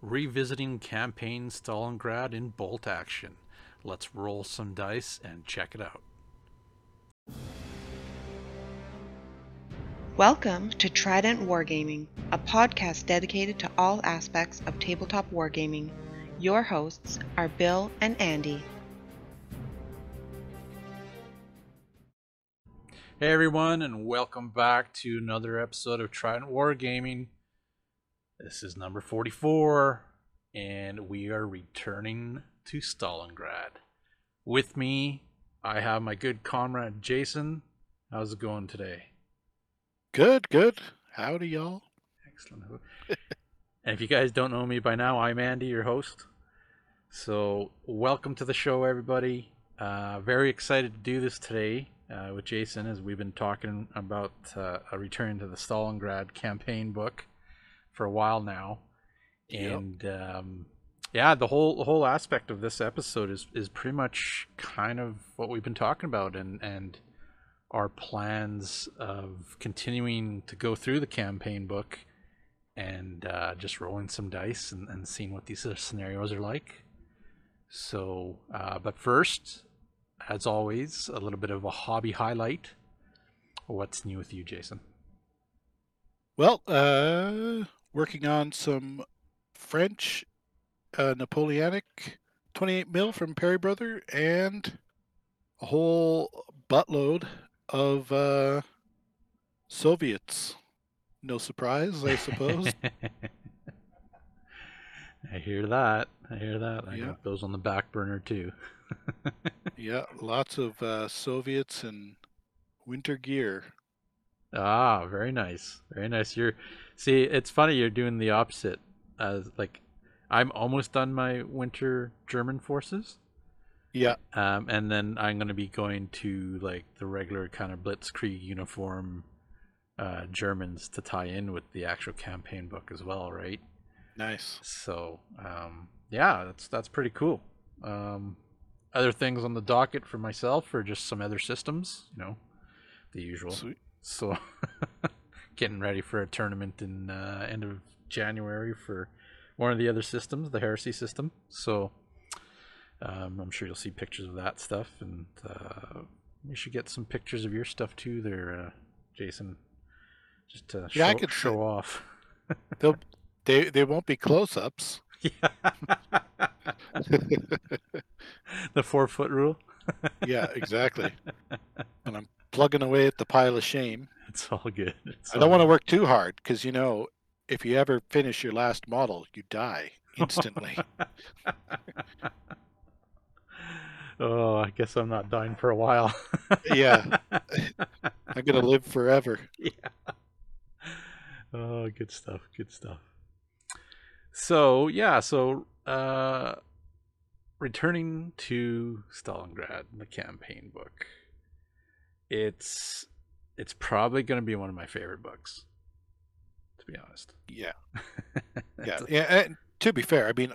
revisiting campaign Stalingrad in bolt action. Let's roll some dice and check it out. Welcome to Trident Wargaming, a podcast dedicated to all aspects of tabletop wargaming. Your hosts are Bill and Andy. Hey everyone, and welcome back to another episode of Trident Wargaming. This is number 44, and we are returning to Stalingrad. With me, I have my good comrade Jason. How's it going today? Good, good. Howdy, y'all. Excellent. and if you guys don't know me by now, I'm Andy, your host. So, welcome to the show, everybody. Uh, very excited to do this today uh, with Jason as we've been talking about uh, a return to the Stalingrad campaign book for a while now, and yep. um, yeah, the whole the whole aspect of this episode is is pretty much kind of what we've been talking about, and and our plans of continuing to go through the campaign book and uh, just rolling some dice and, and seeing what these scenarios are like. So, uh, but first, as always, a little bit of a hobby highlight. What's new with you, Jason? Well, uh, working on some French uh, Napoleonic 28 mil from Perry Brother and a whole buttload of uh, Soviets. No surprise, I suppose. I hear that. I hear that. I yeah. got those on the back burner too. yeah, lots of uh, Soviets and winter gear. Ah, very nice. Very nice. You're see, it's funny you're doing the opposite. As like I'm almost done my winter German forces. Yeah. Um, and then I'm going to be going to like the regular kind of Blitzkrieg uniform uh, Germans to tie in with the actual campaign book as well, right? Nice. So, um, yeah, that's that's pretty cool. Um, other things on the docket for myself or just some other systems, you know, the usual. Sweet. So, getting ready for a tournament in uh, end of January for one of the other systems, the Heresy system. So, um, I'm sure you'll see pictures of that stuff, and uh, you should get some pictures of your stuff too, there, uh, Jason. Just to yeah, show, I could show off. They'll, they they won't be close-ups. Yeah. the four foot rule. yeah, exactly. And I'm plugging away at the pile of shame. It's all good. It's I don't want to work too hard because you know if you ever finish your last model, you die instantly. oh, I guess I'm not dying for a while. yeah. I'm to live forever. Yeah. Oh, good stuff. Good stuff. So, yeah, so uh returning to Stalingrad, the campaign book. It's it's probably going to be one of my favorite books to be honest. Yeah. yeah. Yeah, and to be fair, I mean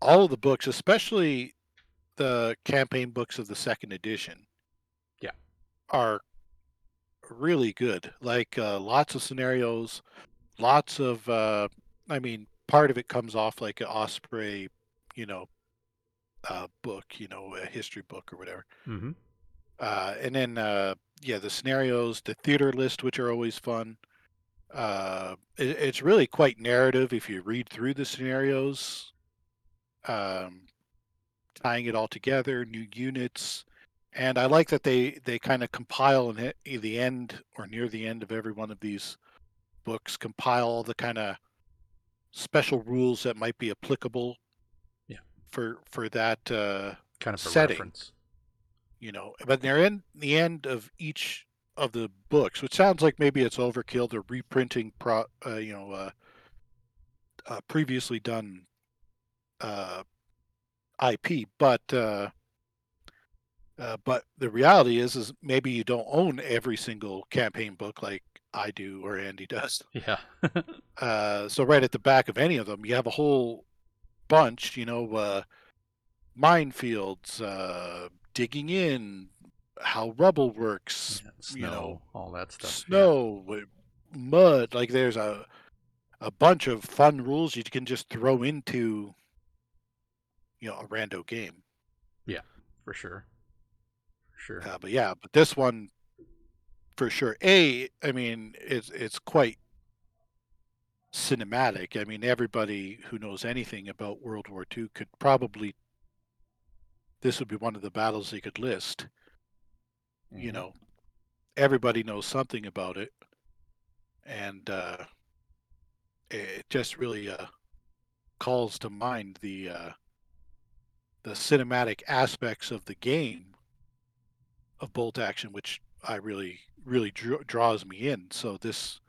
all of the books, especially the campaign books of the second edition. Yeah. Are really good. Like uh, lots of scenarios, lots of uh I mean part of it comes off like an Osprey, you know, uh, book, you know, a history book or whatever. Mm-hmm. Uh, and then, uh, yeah, the scenarios, the theater list, which are always fun. Uh, it, it's really quite narrative if you read through the scenarios, um, tying it all together, new units. And I like that they, they kind of compile in the end or near the end of every one of these books, compile all the kind of special rules that might be applicable for for that uh, kind of setting. Reference. You know, but they're in the end of each of the books, which sounds like maybe it's overkill. They're reprinting, pro, uh, you know, uh, uh, previously done uh, IP, but uh, uh, but the reality is, is maybe you don't own every single campaign book like I do or Andy does. Yeah. uh, so right at the back of any of them, you have a whole bunch, you know, uh, minefields, uh, digging in, how rubble works, yeah, snow, you know, all that stuff. Snow, yeah. mud. Like there's a a bunch of fun rules you can just throw into you know a rando game. Yeah, for sure. For sure. Uh, but yeah, but this one for sure. A, I mean, it's it's quite cinematic. I mean, everybody who knows anything about World War II could probably this would be one of the battles they could list. You Mhm. know, everybody knows something about it, and uh, it just really uh, calls to mind the uh, the cinematic aspects of the game of bolt action, which I really really drew, draws me in. So this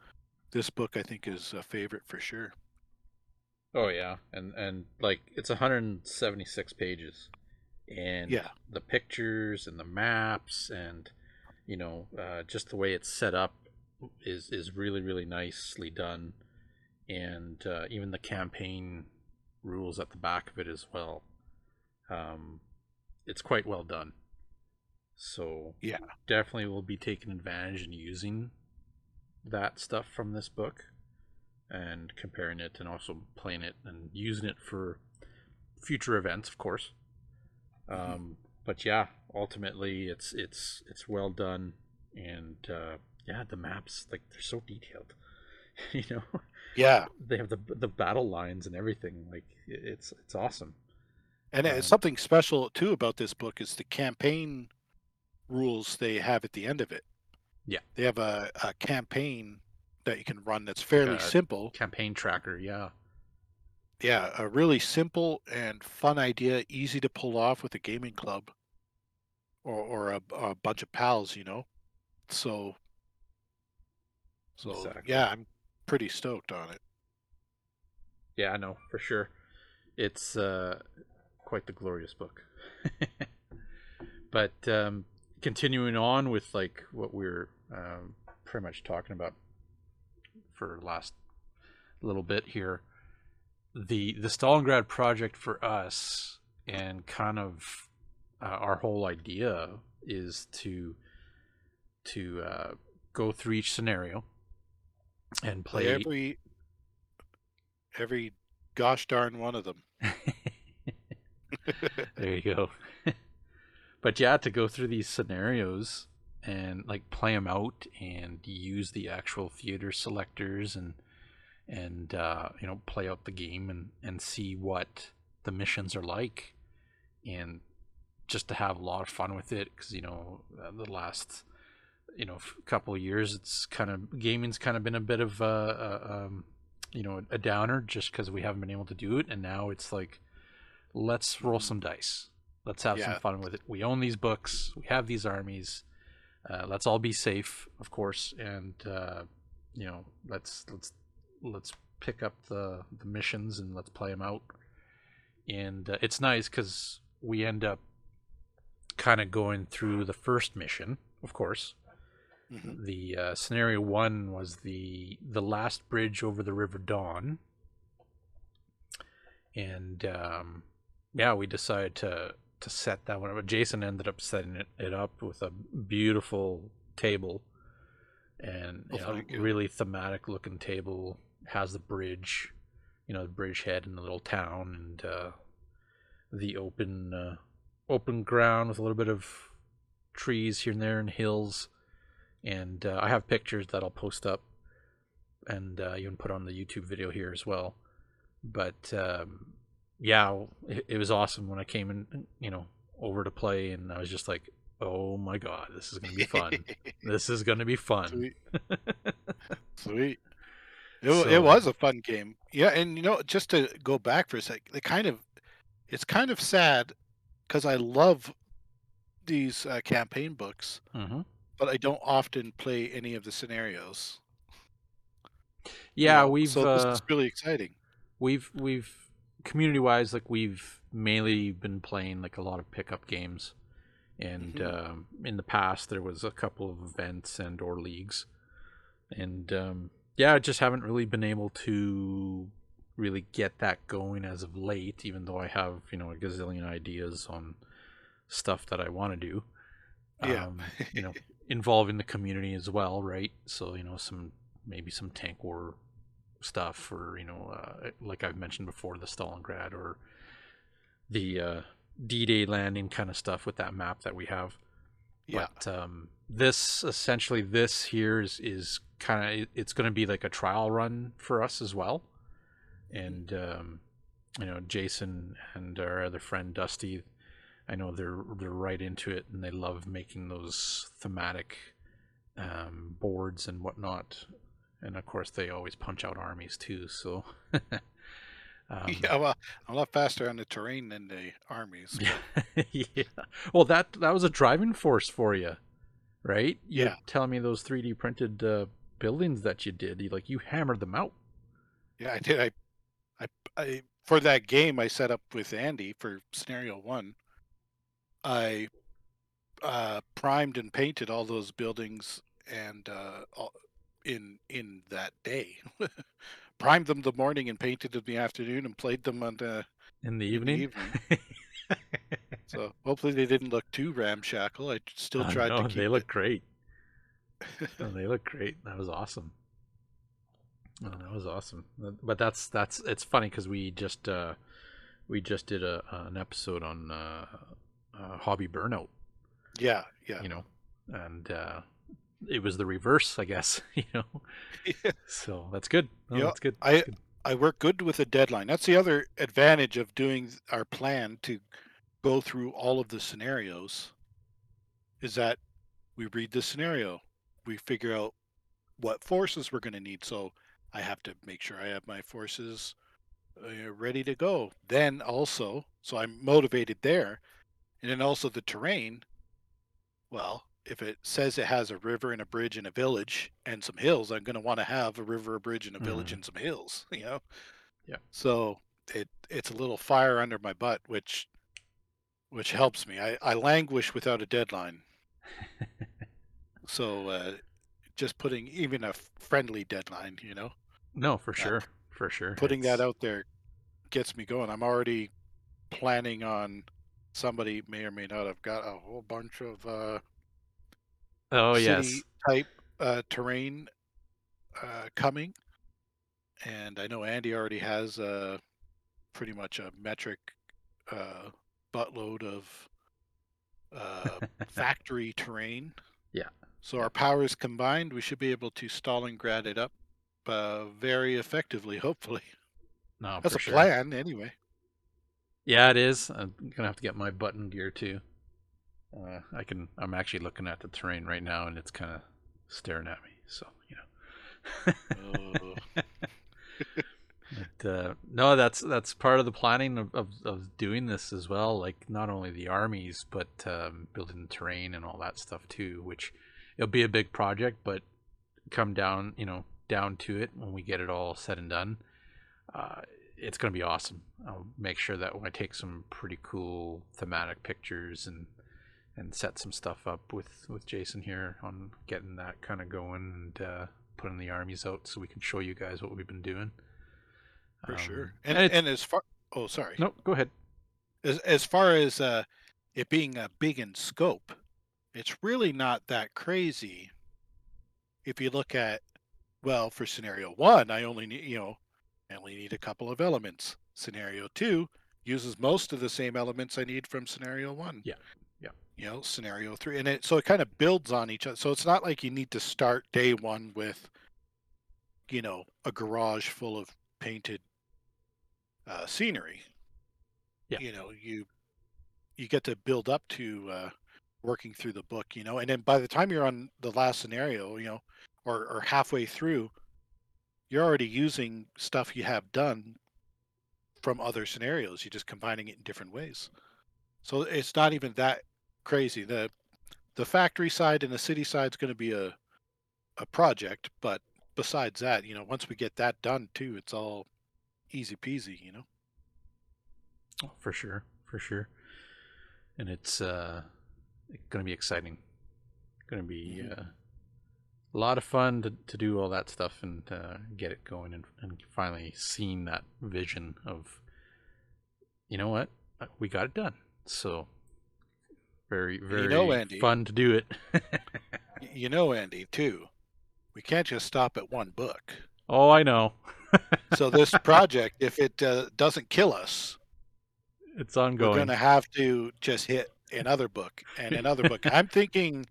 this book I think is a favorite for sure. Oh yeah, and and like it's 176 pages, and Yeah. the pictures and the maps and you know uh, just the way it's set up is is really really nicely done, and uh, even the campaign rules at the back of it as well. Um, it's quite well done. So Yeah. definitely will be taking advantage and using that stuff from this book and comparing it and also playing it and using it for future events of course um, but yeah ultimately it's it's it's well done and uh, yeah the maps like they're so detailed you know Yeah, they have the the battle lines and everything like it's it's awesome and Um, uh, something special too about this book is the campaign rules they have at the end of it. Yeah. they have a, a campaign that you can run that's fairly Uh, simple. campaign tracker yeah Yeah, a really simple and fun idea, easy to pull off with a gaming club or or a, a bunch of pals, you know. So, so Exactly. yeah, I'm pretty stoked on it. Yeah, I know for sure. It's uh, quite the glorious book. but um, continuing on with like what we're um, pretty much talking about for last little bit here, the the Stalingrad project for us and kind of uh, our whole idea is to to uh, go through each scenario and Play play every every gosh darn one of them. there you go. but yeah, to go through these scenarios and like play them out and use the actual theater selectors and and uh, you know play out the game and and see what the missions are like. And just to have a lot of fun with it because you know uh, the last you know couple of years it's kind of gaming's kind of been a bit of a, a um, you know a downer just because we haven't been able to do it. And now it's like let's roll some dice. Let's have Yeah. some fun with it. We own these books. We have these armies. Uh, let's all be safe of course. And uh, you know let's let's let's pick up the the missions and let's play them out and uh, it's nice because we end up kind of going through the first mission of course Mhm. the uh, scenario one was the the last bridge over the river Don, and um, yeah, we decided to to set that one up. Jason ended up setting it, it up with a beautiful table, and Oh, you know, really thematic looking table. Has the bridge, you know, the bridge head in the little town, and uh, the open uh, open ground with a little bit of trees here and there and hills and uh, I have pictures that I'll post up and uh, even put on the YouTube video here as well. But um, yeah, it, it was awesome when I came in, you know, over to play, and I was just like, "Oh my god, this is gonna be fun! this is gonna be fun!" Sweet. Sweet. It, So- it was a fun game. Yeah, and you know, just to go back for a sec, it kind of, it's kind of sad because I love these uh, campaign books, hmm but I don't often play any of the scenarios. you Yeah, know, we've so uh, this is really exciting. we've we've community wise like we've mainly been playing like a lot of pickup games and Mhm. um, in the past there was a couple of events and or leagues and um, yeah I just haven't really been able to really get that going as of late even though I have you know a gazillion ideas on stuff that I want to do Yeah. um, you know involving the community as well right so you know some maybe some tank war stuff, or you know, uh, like I've mentioned before, the Stalingrad or the uh, D-Day landing kind of stuff with that map that we have. Yeah. But um, this essentially, this here is is kind of it's going to be like a trial run for us as well, and um, you know, Jason and our other friend Dusty, I know they're they're right into it and they love making those thematic um, boards and whatnot, and of course they always punch out armies too. So. Um, yeah, well, I'm a lot faster on the terrain than the armies. Yeah. yeah. Well, that that was a driving force for you, right? You're yeah. telling me those 3D printed uh, buildings that you did, you, like you hammered them out. Yeah, I did. I, I, I, for that game I set up with Andy for scenario one. I uh, primed and painted all those buildings and uh, all, in in that day. primed them the morning and painted them the afternoon and played them on the in the evening. In the evening. so hopefully they didn't look too ramshackle. I still tried oh, no, to keep. They it. look great. oh, they look great. That was awesome. Oh, that was awesome. But that's that's it's funny because we just uh, we just did a an episode on uh, uh, hobby burnout. Yeah, yeah. You know, and uh, it was the reverse, I guess. You know, yeah. so that's good. Oh, yeah, that's good. I good. I work good with a deadline. That's the other advantage of doing our plan to go through all of the scenarios. Is that we read the scenario, we figure out what forces we're going to need. So I have to make sure I have my forces uh, ready to go. Then also, so I'm motivated there, and then also the terrain. Well, if it says it has a river and a bridge and a village and some hills, I'm going to want to have a river, a bridge, and a village Mhm. and some hills. You know. Yeah. So it it's a little fire under my butt, which which helps me. I, I languish without a deadline. So uh, just putting even a friendly deadline, you know, no, for sure, for sure. putting that out there gets me going. I'm already planning on somebody may or may not have got a whole bunch of uh, Oh city yes, type uh, terrain uh, coming, and I know Andy already has uh, pretty much a metric uh, buttload of uh, factory terrain. Yeah. So our powers combined, we should be able to Stalingrad it up uh, very effectively. Hopefully, no, that's a sure. plan anyway. Yeah, it is. I'm gonna have to get my button gear too. Uh, I can. I'm actually looking at the terrain right now, and it's kind of staring at me. So you know. Oh, uh, no, that's that's part of the planning of, of, of doing this as well. Like not only the armies, but um, building the terrain and all that stuff too. Which it'll be a big project, but come down, you know, down to it when we get it all said and done. Uh, it's gonna be awesome. I'll make sure that when I take some pretty cool thematic pictures and and set some stuff up with with Jason here on getting that kind of going and uh, putting the armies out so we can show you guys what we've been doing. For Um, sure. And it's- and as far oh sorry. no, go ahead. as as far as uh, it being uh, big in scope, it's really not that crazy. If you look at, well, for scenario one, I only need you know, I only need a couple of elements. Scenario two uses most of the same elements I need from scenario one. Yeah, yeah. You know, scenario three, and it so it kind of builds on each other. So it's not like you need to start day one with, you know, a garage full of painted uh, scenery. Yeah. you know you you get to build up to uh, working through the book you know and then by the time you're on the last scenario you know or, or halfway through you're already using stuff you have done from other scenarios. You're just combining it in different ways. So it's not even that crazy. The the factory side and the city side is going to be a a project but besides that you know once we get that done too it's all easy peasy you know Oh, for sure, for sure. And it's uh, going to be exciting. Going to be Mhm. uh, a lot of fun to, to do all that stuff and uh, get it going and, and finally seeing that vision of, you know what, Uh, we got it done. So very, you very know, Andy- fun to do it. You know andy too we can't just stop at one book oh, I know. so this project, if it uh, doesn't kill us, it's ongoing. we're going to have to just hit another book and another book. I'm thinking,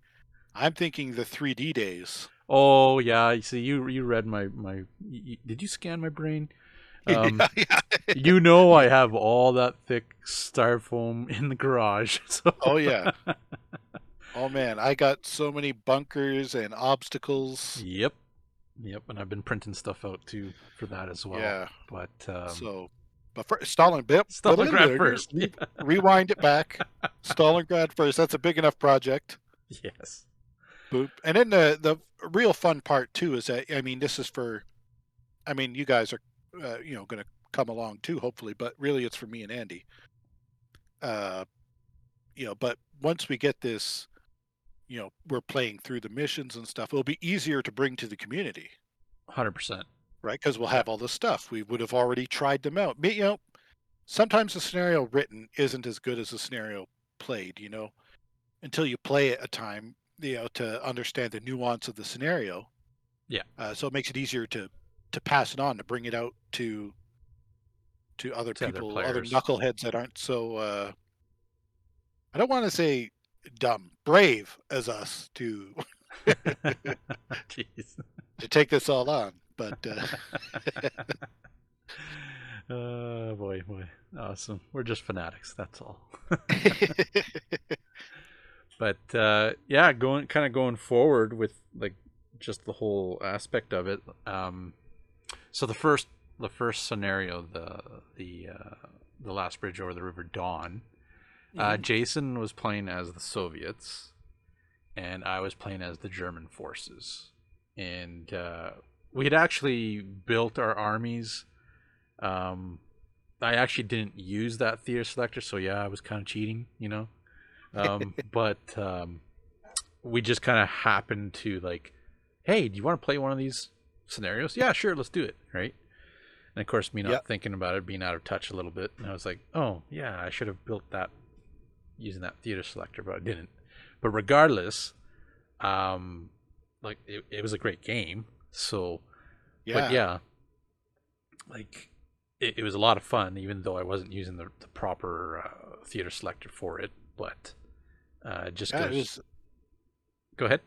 I'm thinking the 3D days. Oh yeah, you see, you you read my my. y- y- did you scan my brain? Um, Yeah, yeah. you know I have all that thick styrofoam in the garage. So Oh yeah. Oh man, I got so many bunkers and obstacles. Yep. Yep, and I've been printing stuff out too for that as well. yeah. But um, so, but for Stalingrad, Stalingrad first. Re- rewind it back. Stalingrad first. That's a big enough project. yes. Boop. And then the the real fun part too is that I mean this is for, I mean you guys are, uh, you know, going to come along too hopefully, but really it's for me and Andy. Uh, you know, but once we get this, you know, we're playing through the missions and stuff. It'll be easier to bring to the community, Hundred percent. right? Because we'll have all the stuff. We would have already tried them out. Me- You know, sometimes the scenario written isn't as good as the scenario played. You know, until you play it a time, you know, to understand the nuance of the scenario. Yeah. Uh, so it makes it easier to to pass it on, to bring it out to to other To people, other, players. knuckleheads that aren't so. Uh, I don't want to say dumb, brave as us to Jeez. to take this all on, but. Uh, oh boy, boy, awesome. We're just fanatics. That's all. but uh, yeah, going kind of going forward with like just the whole aspect of it. Um, so the first the first scenario, the the uh, the last bridge over the River Don. Uh, Jason was playing as the Soviets, and I was playing as the German forces. And uh, we had actually built our armies. Um, I actually didn't use that theater selector, so yeah, I was kind of cheating, you know. Um, but um, we just kind of happened to like, hey, do you want to play one of these scenarios? Yeah, sure, let's do it, right? And of course, me not Yep. thinking about it, being out of touch a little bit, and I was like, oh yeah, I should have built that using that theater selector, but I didn't. But regardless, um, like it, it was a great game. So, yeah. but yeah, like it, it was a lot of fun, even though I wasn't using the, the proper uh, theater selector for it. But uh, just Yeah, was Go ahead.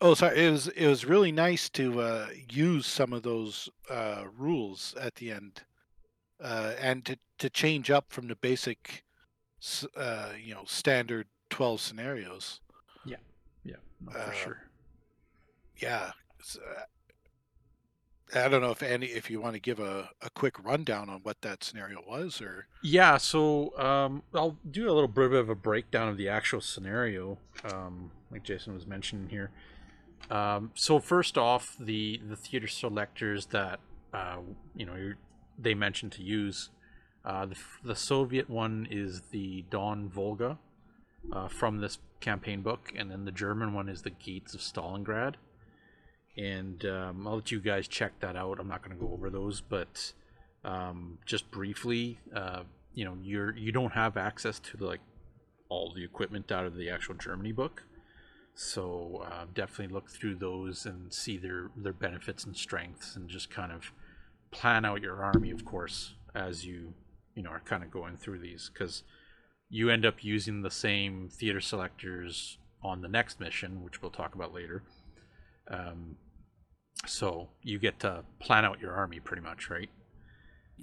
Oh, sorry. It was it was really nice to uh, use some of those uh, rules at the end, uh, and to to change up from the basic, uh, you know, standard twelve scenarios. Yeah, no, for Uh, sure. Yeah. uh, I don't know if Andy, if you want to give a, a quick rundown on what that scenario was, or Yeah, so um, I'll do a little bit of a breakdown of the actual scenario, um, like Jason was mentioning here. Um, so first off, the the theater selectors that uh, you know you're, they mentioned to use, uh, the the Soviet one is the Don Volga uh, from this campaign book, and then the German one is the Gates of Stalingrad. And um, I'll let you guys check that out. I'm not going to go over those, but um, just briefly, uh, you know, you're you don't have access to like all the equipment out of the actual Germany book, so uh, definitely look through those and see their their benefits and strengths, and just kind of plan out your army, of course, as you you know are kind of going through these, because you end up using the same theater selectors on the next mission, which we'll talk about later. Um, so you get to plan out your army pretty much, right?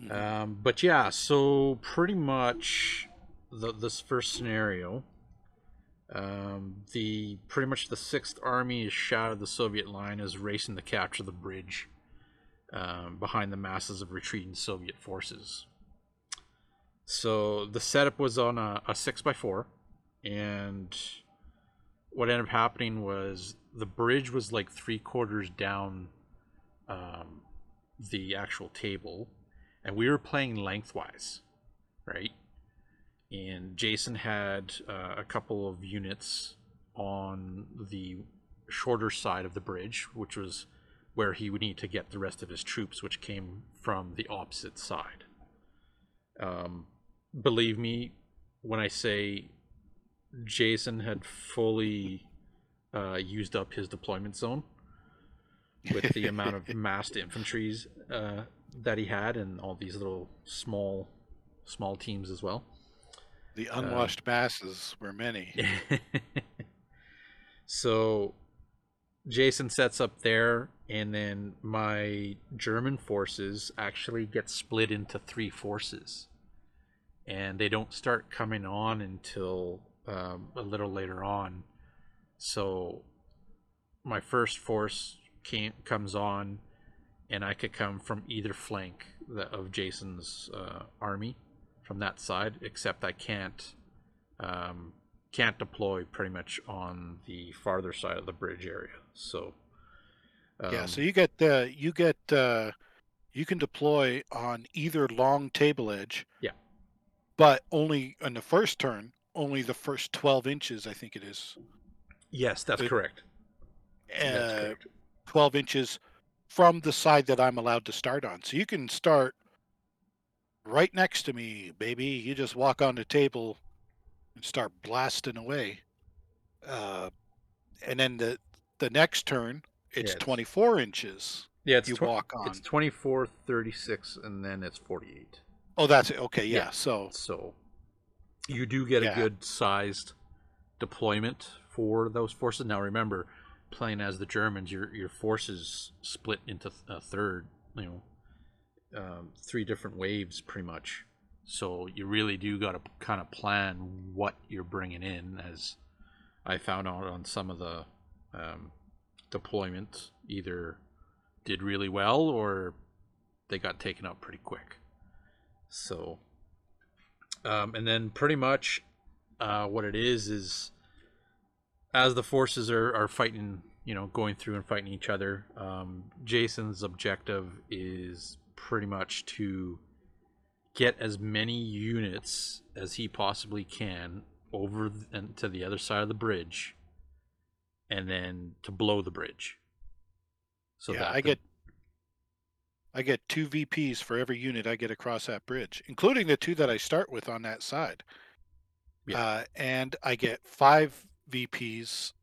Um, but yeah, so pretty much the, this first scenario, um, the pretty much the Sixth Army is shot of the Soviet line is racing to capture the bridge um, behind the masses of retreating Soviet forces. So the setup was on a, a six by four, and what ended up happening was the bridge was like three quarters down um, the actual table, and we were playing lengthwise, right? And Jason had uh, a couple of units on the shorter side of the bridge, which was where he would need to get the rest of his troops, which came from the opposite side. Um, believe me when I say Jason had fully uh, used up his deployment zone with the amount of massed infantries uh, that he had, and all these little small small teams as well. The unwashed masses were many. so Jason sets up there, and then my German forces actually get split into three forces, and they don't start coming on until um, a little later on. So my first force came comes on, and I could come from either flank of Jason's uh, army from that side, except I can't um, can't deploy pretty much on the farther side of the bridge area. So um, yeah, so you get uh, you get uh, you can deploy on either long table edge. Yeah, but only on the first turn, only the first twelve inches, I think it is. Yes, that's it, correct. Uh, that's correct. Twelve inches from the side that I'm allowed to start on. So you can start right next to me, baby. You just walk on the table and start blasting away. Uh, and then the the next turn, it's yeah, 24 inches. Yeah, it's you tw- walk on. It's 24, 36, and then it's 48. Oh, that's it. Okay, yeah. yeah. So so you do get yeah. a good sized deployment for those forces. Now remember, playing as the Germans, your your forces split into a third. You know, um, three different waves pretty much. So you really do got to kind of plan what you're bringing in. As I found out on some of the um, deployments, either did really well or they got taken out pretty quick. So, um, and then pretty much uh, what it is is as the forces are, are fighting, you know, going through and fighting each other, um, Jason's objective is pretty much to get as many units as he possibly can over and to the other side of the bridge and then to blow the bridge. So yeah, i the... get i get two vps for every unit i get across that bridge including the two that i start with on that side. Yeah. Uh, and i get five vps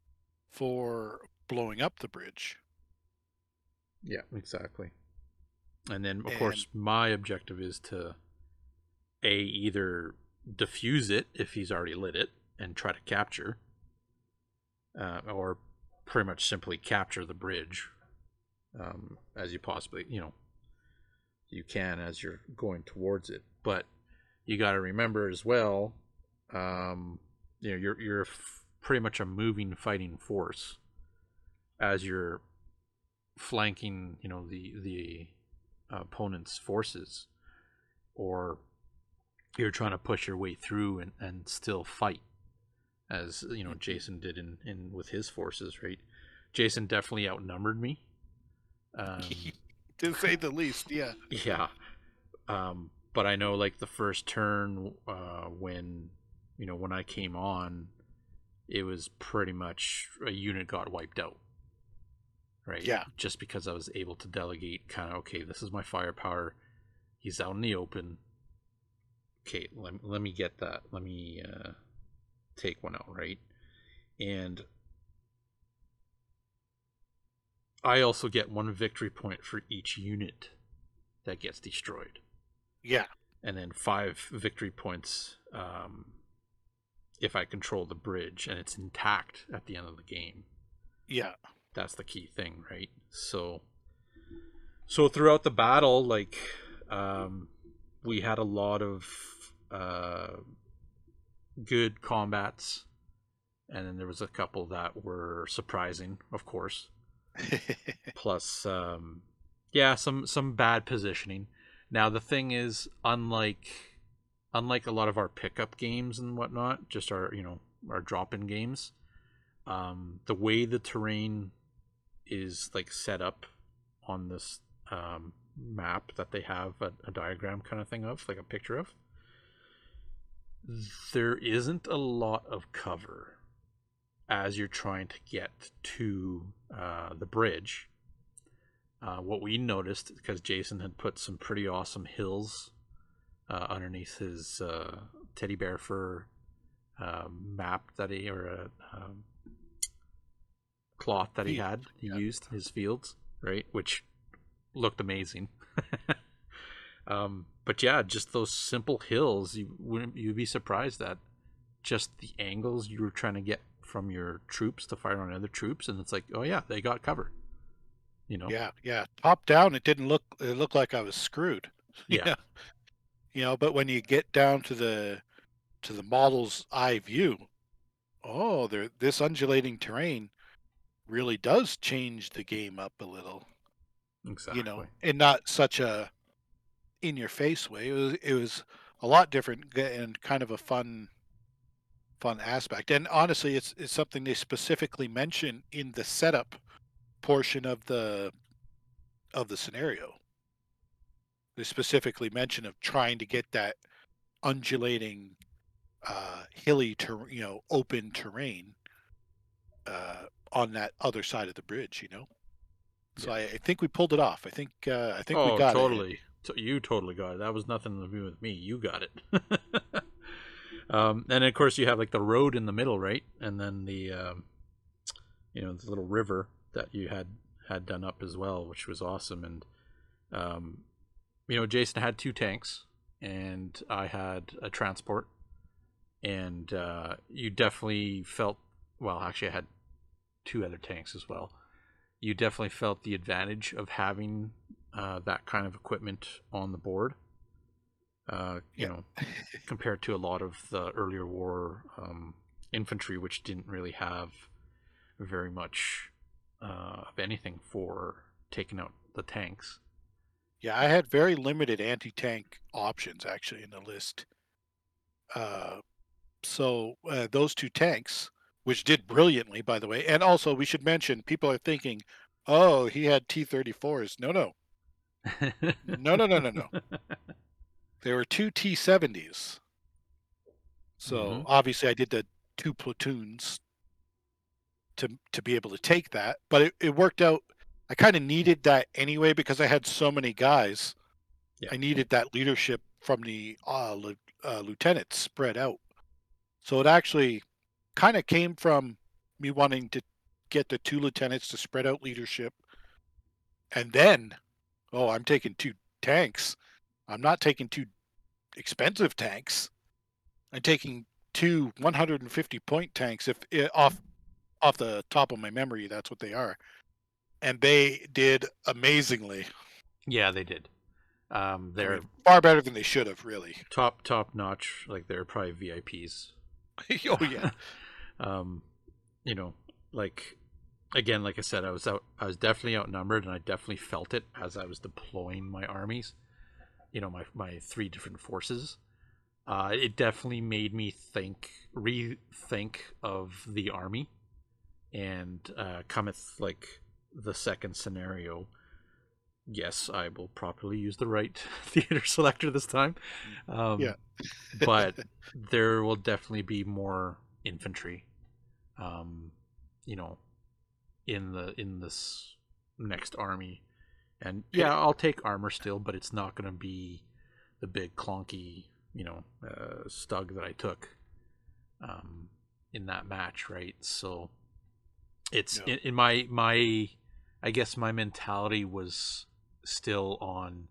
for blowing up the bridge. Yeah exactly. And then, of and, course, my objective is to a either diffuse it if he's already lit it and try to capture, uh, or pretty much simply capture the bridge um, as you possibly you know you can as you're going towards it. But you got to remember as well, um, you know, you're you're f- pretty much a moving fighting force as you're flanking, you know, the the opponent's forces, or you're trying to push your way through and, and still fight, as you know Jason did in, in with his forces, right? Jason definitely outnumbered me, um, to say the least. Yeah. Yeah. Um, but I know like the first turn uh, when you know when I came on, it was pretty much a unit got wiped out right? Yeah. Just because I was able to delegate, kind of, okay, this is my firepower. He's out in the open. Okay, let, let me get that. Let me uh, take one out, right? And I also get one victory point for each unit that gets destroyed. Yeah. And then five victory points um, if I control the bridge and it's intact at the end of the game. Yeah that's the key thing, right? So so throughout the battle, like um, we had a lot of uh, good combats, and then there was a couple that were surprising, of course. Plus, um, yeah, some some bad positioning. Now the thing is, unlike unlike a lot of our pickup games and whatnot, just our you know our drop in games, um, the way the terrain is like set up on this um, map that they have a, a diagram kind of thing of, like a picture of, there isn't a lot of cover as you're trying to get to uh, the bridge. Uh, what we noticed, because Jason had put some pretty awesome hills uh, underneath his uh, teddy bear fur uh, map that he, or a um, cloth that he had he yeah. used his fields right which looked amazing Um, but yeah, just those simple hills, you wouldn't you'd be surprised that just the angles you were trying to get from your troops to fire on other troops, and it's like, oh yeah, they got cover. You know? Yeah, yeah. Top down, it didn't look. It looked like I was screwed. Yeah. You know, but when you get down to the to the model's eye view, oh, there this undulating terrain really does change the game up a little. Exactly. You know, and not such a in your face way. It was it was a lot different and kind of a fun fun aspect. And honestly, it's it's something they specifically mention in the setup portion of the of the scenario. They specifically mention of trying to get that undulating, uh, hilly, ter- you know, open terrain uh, on that other side of the bridge. You know, so I, I think we pulled it off. I think uh, I think oh, we got it. totally. You totally got it. That was nothing to do with me. You got it. um, and of course, you have like the road in the middle, right? And then the, um, you know, the little river that you had had done up as well, which was awesome. And, um, you know, Jason had two tanks, and I had a transport, and uh, you definitely felt. Well, actually, I had two other tanks as well. You definitely felt the advantage of having uh, that kind of equipment on the board. Uh, you Yeah. know, compared to a lot of the earlier war um, infantry, which didn't really have very much uh, of anything for taking out the tanks. Yeah, I had very limited anti-tank options actually in the list. Uh, so uh, those two tanks, which did brilliantly, by the way, and also we should mention people are thinking, oh, he had T-34s. No, no, no, no, no, no, no. There were two T-70s. So Mhm. obviously, I did the two platoons to to be able to take that, but it, it worked out. I kind of needed that anyway because I had so many guys. Yeah. I needed that leadership from the uh, uh, lieutenants spread out. So it actually kind of came from me wanting to get the two lieutenants to spread out leadership, and then, oh, I'm taking two tanks. I'm not taking two expensive tanks. I'm taking two 150 point tanks. If i off off the top of my memory, that's what they are, and they did amazingly. yeah, they did. Um, they're mean, far better than they should have, really. top top notch. Like they're probably VIPs. oh yeah, um, you know, like again, like I said, I was out. I was definitely outnumbered, and I definitely felt it as I was deploying my armies. You know, my my three different forces. Uh, it definitely made me think, rethink of the army, and uh, cometh like the second scenario. Yes, I will properly use the right theater selector this time. Um, Yeah. but there will definitely be more infantry um you know in the in this next army and yeah i'll take armor still but it's not going to be the big clunky you know uh, stug that i took um in that match right so it's Yeah. in, in my my i guess my mentality was still on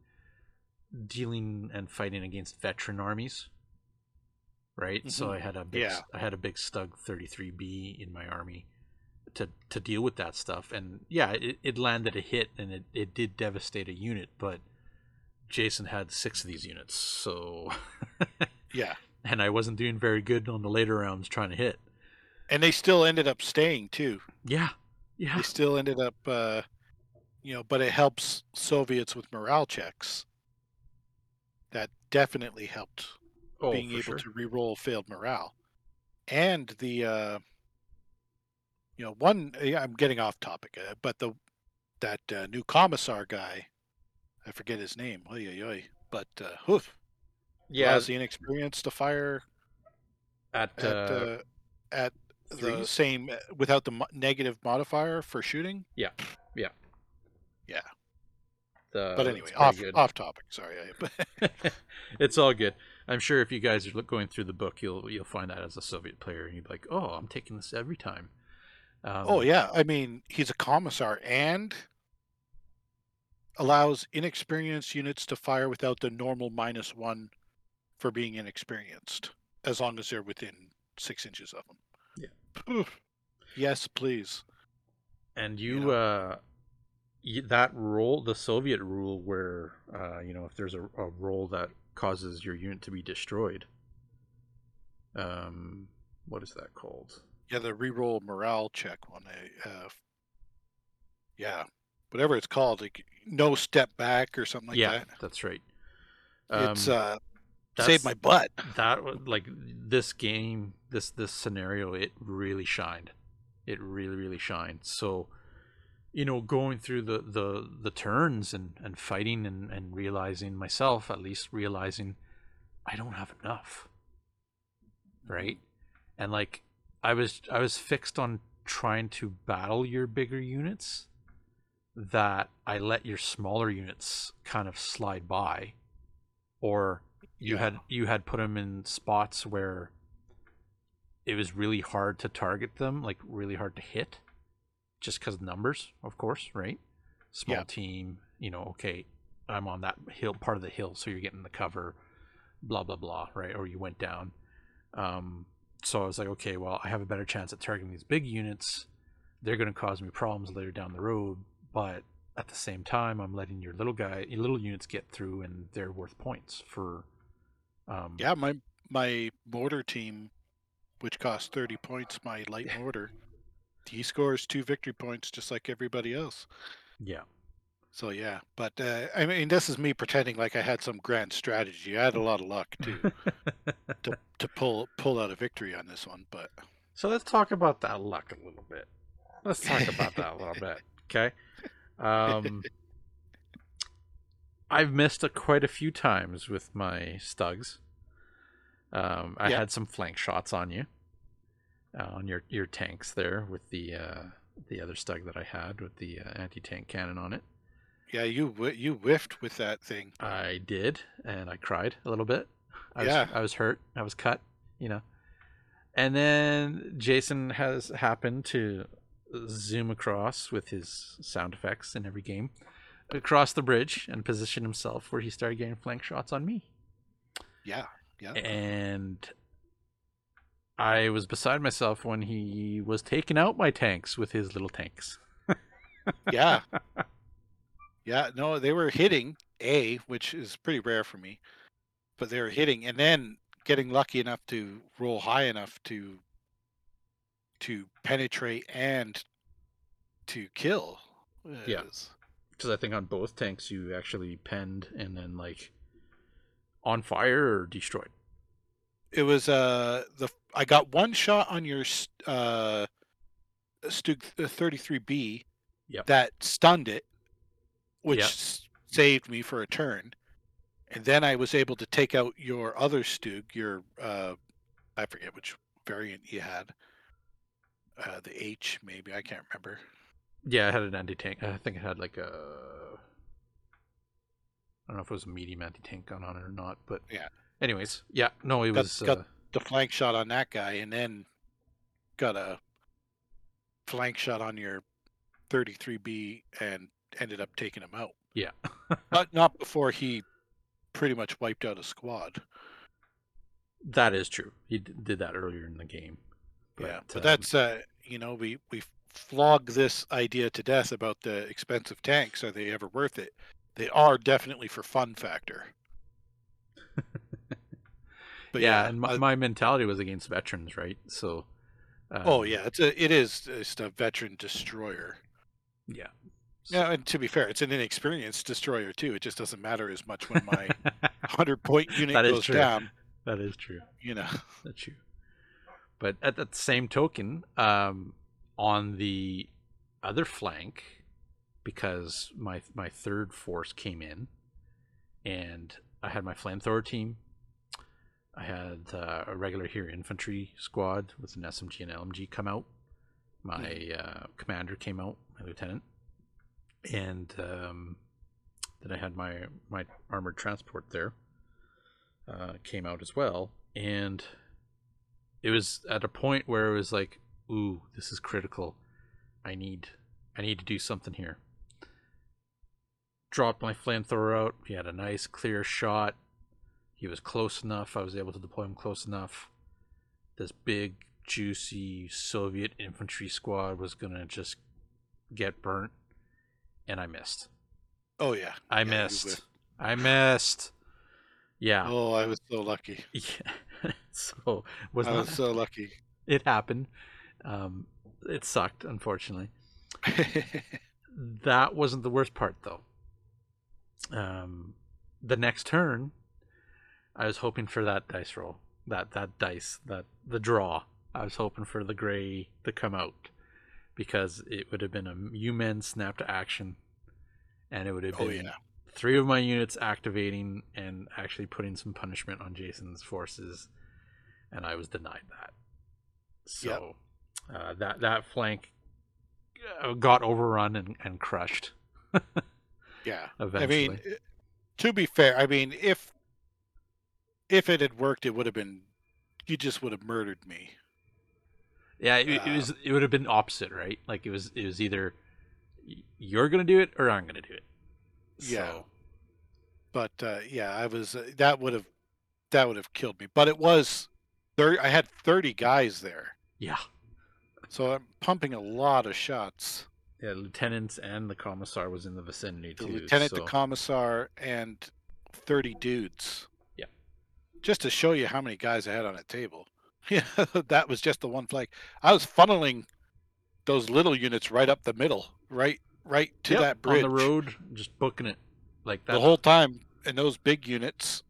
dealing and fighting against veteran armies right so Mhm. i had a big Yeah. i had a big stug 33b in my army to to deal with that stuff and yeah it, it landed a hit and it, it did devastate a unit but jason had six of these units so yeah. and i wasn't doing very good on the later rounds trying to hit And they still ended up staying too. yeah yeah They still ended up, uh, you know, but it helps Soviets with morale checks. That definitely helped oh, being able sure. to re-roll failed morale, and the, uh, you know, one. I'm getting off topic, uh, but the that uh, new commissar guy, I forget his name. Oy, oy, oy. But uh, hoof, yeah allows the inexperienced to fire at, at uh, uh, at the same without the mo- negative modifier for shooting. Yeah, yeah. Yeah. the, But anyway, off good. off topic. Sorry. I, it's all good. I'm sure if you guys are going through the book, you'll you'll find that as a Soviet player, and you'd be like, "Oh, I'm taking this every time." Um, oh yeah, I mean he's a commissar and allows inexperienced units to fire without the normal minus one for being inexperienced, as long as they're within six inches of them. Yeah. yes, please. And You you, know? uh, that rule, the Soviet rule, where uh, you know if there's a, a roll that causes your unit to be destroyed, um, what is that called? Yeah, the reroll morale check one. Uh, yeah, whatever it's called, like no step back or something like yeah, that. that's right. it's Um, uh, that's- saved my butt. that like this game this this scenario it really shined it really really shined so you know going through the the the turns and and fighting and and realizing myself at least realizing i don't have enough right and like i was i was fixed on trying to battle your bigger units that i let your smaller units kind of slide by or you Yeah. had you had put them in spots where it was really hard to target them like really hard to hit just because numbers of course right small Yeah. team you know okay i'm on that hill part of the hill so you're getting the cover blah blah blah right or you went down um so i was like okay well i have a better chance at targeting these big units they're going to cause me problems later down the road but at the same time i'm letting your little guy your little units get through and they're worth points for um Yeah, my my mortar team, which costs thirty points, my light mortar, he scores two victory points just like everybody else. yeah So yeah, but uh, I mean, this is me pretending like I had some grand strategy. I had a lot of luck too to to pull pull out a victory on this one. But So let's talk about that luck a little bit. Let's talk about that a little bit. Okay. Um, I've missed it quite a few times with my stugs. Um, I Yeah. had some flank shots on you, uh, on your your tanks there with the uh, the other stug that I had with the uh, anti tank cannon on it. Yeah, you you whiffed with that thing. I did, and I cried a little bit. I was, Yeah. I was hurt. I was cut, you know. And then Jason has happened to zoom across with his sound effects in every game across the bridge and position himself where he started getting flank shots on me. Yeah, yeah. And I was beside myself when he was taking out my tanks with his little tanks. yeah yeah no they were hitting a which is pretty rare for me but they were hitting and then getting lucky enough to roll high enough to to penetrate and to kill Yeah. Because I think on both tanks you actually penned and then like on fire or destroyed. it was uh the i got one shot on your uh Stug 33b Yep. that stunned it which Yep. saved me for a turn and then i was able to take out your other stug your uh i forget which variant you had uh the h maybe i can't remember Yeah, I had an anti tank. I think it had like a. I don't know if it was a medium anti tank gun on it or not, but Yeah. Anyways, yeah, no, it Got- was. got- uh, the flank shot on that guy and then got a flank shot on your 33b and ended up taking him out yeah, but not before he pretty much wiped out a squad. that is true. He d- did that earlier in the game. yeah, but um, that's uh, you know, we we flog this idea to death about the expensive tanks. Are they ever worth it? They are definitely for fun factor. But yeah, and my, uh, my mentality was against veterans, right? So. Um, oh yeah, it's a it is just a veteran destroyer. Yeah. Yeah, and to be fair, it's an inexperienced destroyer too. It just doesn't matter as much when my hundred point unit That is goes true. down. that is true. You know, That's true. But at that same token, um, on the other flank, because my my third force came in, and I had my flamethrower team. I had uh, a regular here infantry squad with an SMG and LMG come out. My uh, commander came out, my lieutenant, and um, then I had my my armored transport there. Uh, came out as well, and it was at a point where it was like, "Ooh, this is critical. I need, I need to do something here." dropped my flamethrower out. He had a nice clear shot. He was close enough. I was able to deploy him close enough. This big, juicy Soviet infantry squad was gonna just get burnt, and I missed. Oh yeah. I Yeah, missed. I missed. Yeah. Oh, I was so lucky. Yeah. so was I not was so lucky. it happened. Um, it sucked, unfortunately. That wasn't the worst part, though. Um, the next turn, I was hoping for that dice roll, that that dice, that the draw. I was hoping for the gray to come out because it would have been a U-men snap to action, and it would have oh been yeah. three of my units activating and actually putting some punishment on Jason's forces, and I was denied that. So uh, that that flank uh, got overrun and, and crushed. Yeah. Eventually, I mean, to be fair, I mean, if if it had worked, it would have been you just would have murdered me. Yeah, it, it uh, was it would have been opposite, right? Like it was it was either you're gonna do it or I'm gonna do it. Yeah. So, But uh, yeah, I was uh, that would have that would have killed me. But it was there. I had thirty guys there, yeah, so I'm pumping a lot of shots. yeah. Lieutenants and the commissar was in the vicinity The too. lieutenant, the commissar, and thirty dudes. Yeah. Just to show you how many guys I had on a table. Yeah, that was just the one flag. I was funneling those little units right up the middle, right, right to Yep, that bridge on the road, just booking it like that. the whole time. And those big units,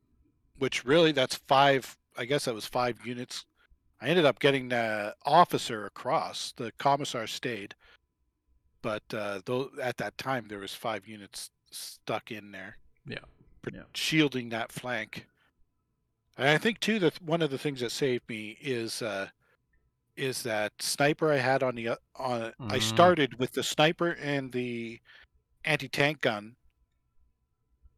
which really that's five. I guess that was five units. I ended up getting the officer across. The commissar stayed, but uh, though at that time there was five units stuck in there. Yeah, yeah. shielding that flank. And I think too that one of the things that saved me is uh, is that sniper I had on the on. I Mhm. started with the sniper and the anti tank gun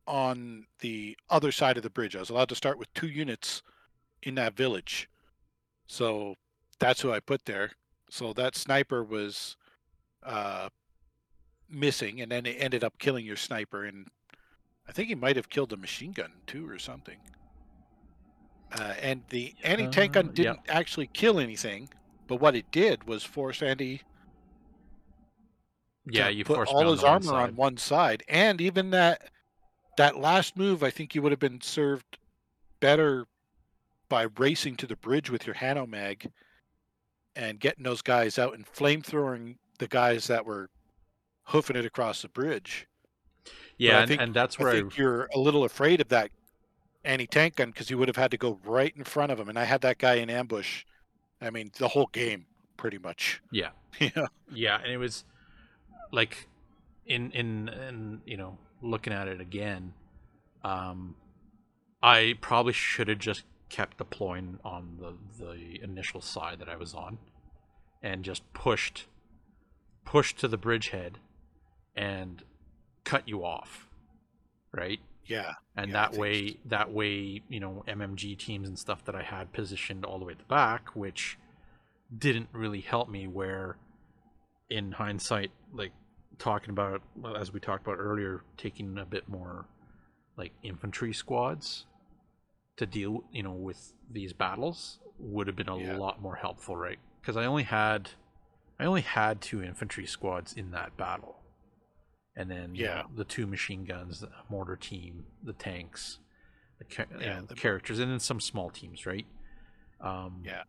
on the other side of the bridge. I was allowed to start with two units in that village, so that's who I put there. So that sniper was uh, missing, and then it ended up killing your sniper and I think he might have killed a machine gun too, or something. Uh, and the anti-tank Uh, gun yeah. didn't actually kill anything, but what it did was force Andy yeah, to you put forced me all on his the one armor on side. one side, and even that that last move, I think you would have been served better by racing to the bridge with your Hanomag and getting those guys out and flamethrowing the guys that were hoofing it across the bridge. Yeah, I and, think- and that's I where I, think you're a little afraid of that anti-tank gun because you would have had to go right in front of him, and I had that guy in ambush. I mean, the whole game, pretty much. yeah, yeah, yeah, and it was like in in in you know looking at it again, um, I probably should have just kept deploying on the the initial side that I was on, and just pushed pushed to the bridgehead, and cut you off, right? Yeah, and Yeah, that way that way you know mmg teams and stuff that i had positioned all the way at the back which didn't really help me where in hindsight like talking about as we talked about earlier taking a bit more like infantry squads to deal you know with these battles would have been a Yeah. lot more helpful right? Because i only had i only had two infantry squads in that battle and then you Yeah. know, the two machine guns, the mortar team, the tanks, the you Yeah, the- characters, and then some small teams, right? Um, Yeah.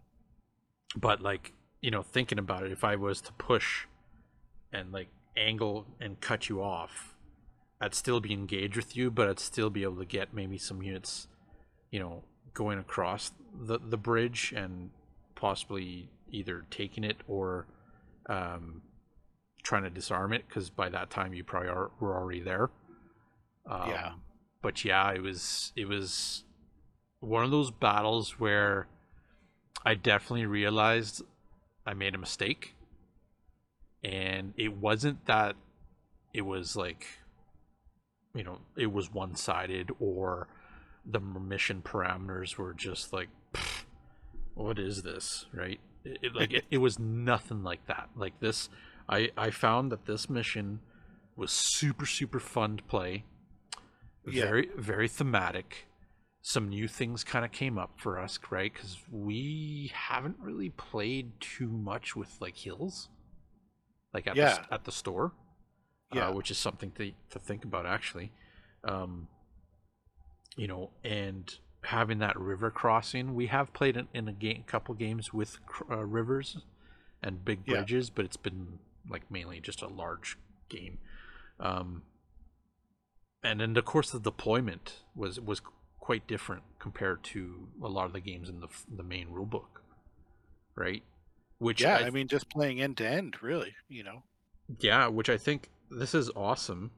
But like you know, thinking about it, if I was to push and like angle and cut you off, I'd still be engaged with you, but I'd still be able to get maybe some units, you know, going across the the bridge and possibly either taking it or um, trying to disarm it because by that time you probably are, were already there. Um, Yeah. But yeah, it was it was one of those battles where I definitely realized I made a mistake, and it wasn't that it was like you know it was one sided or the mission parameters were just like what is this right it, it- like it, it was nothing like that like this i i found that this mission was super super fun to play. Yeah. Very very thematic. Some new things kind of came up for us, right? Because we haven't really played too much with like hills, like at the, Yeah. s- at the store, Yeah. uh, which is something to to think about actually. Um, you know, and having that river crossing, we have played in, in a game, couple games with cr- uh, rivers and big Yeah. bridges, but it's been like mainly just a large game. Um, and then of course the deployment was was quite different compared to a lot of the games in the the main rule book, right? Which yeah, I, I, mean, just playing end to end, really. You know. yeah, which I think this is awesome,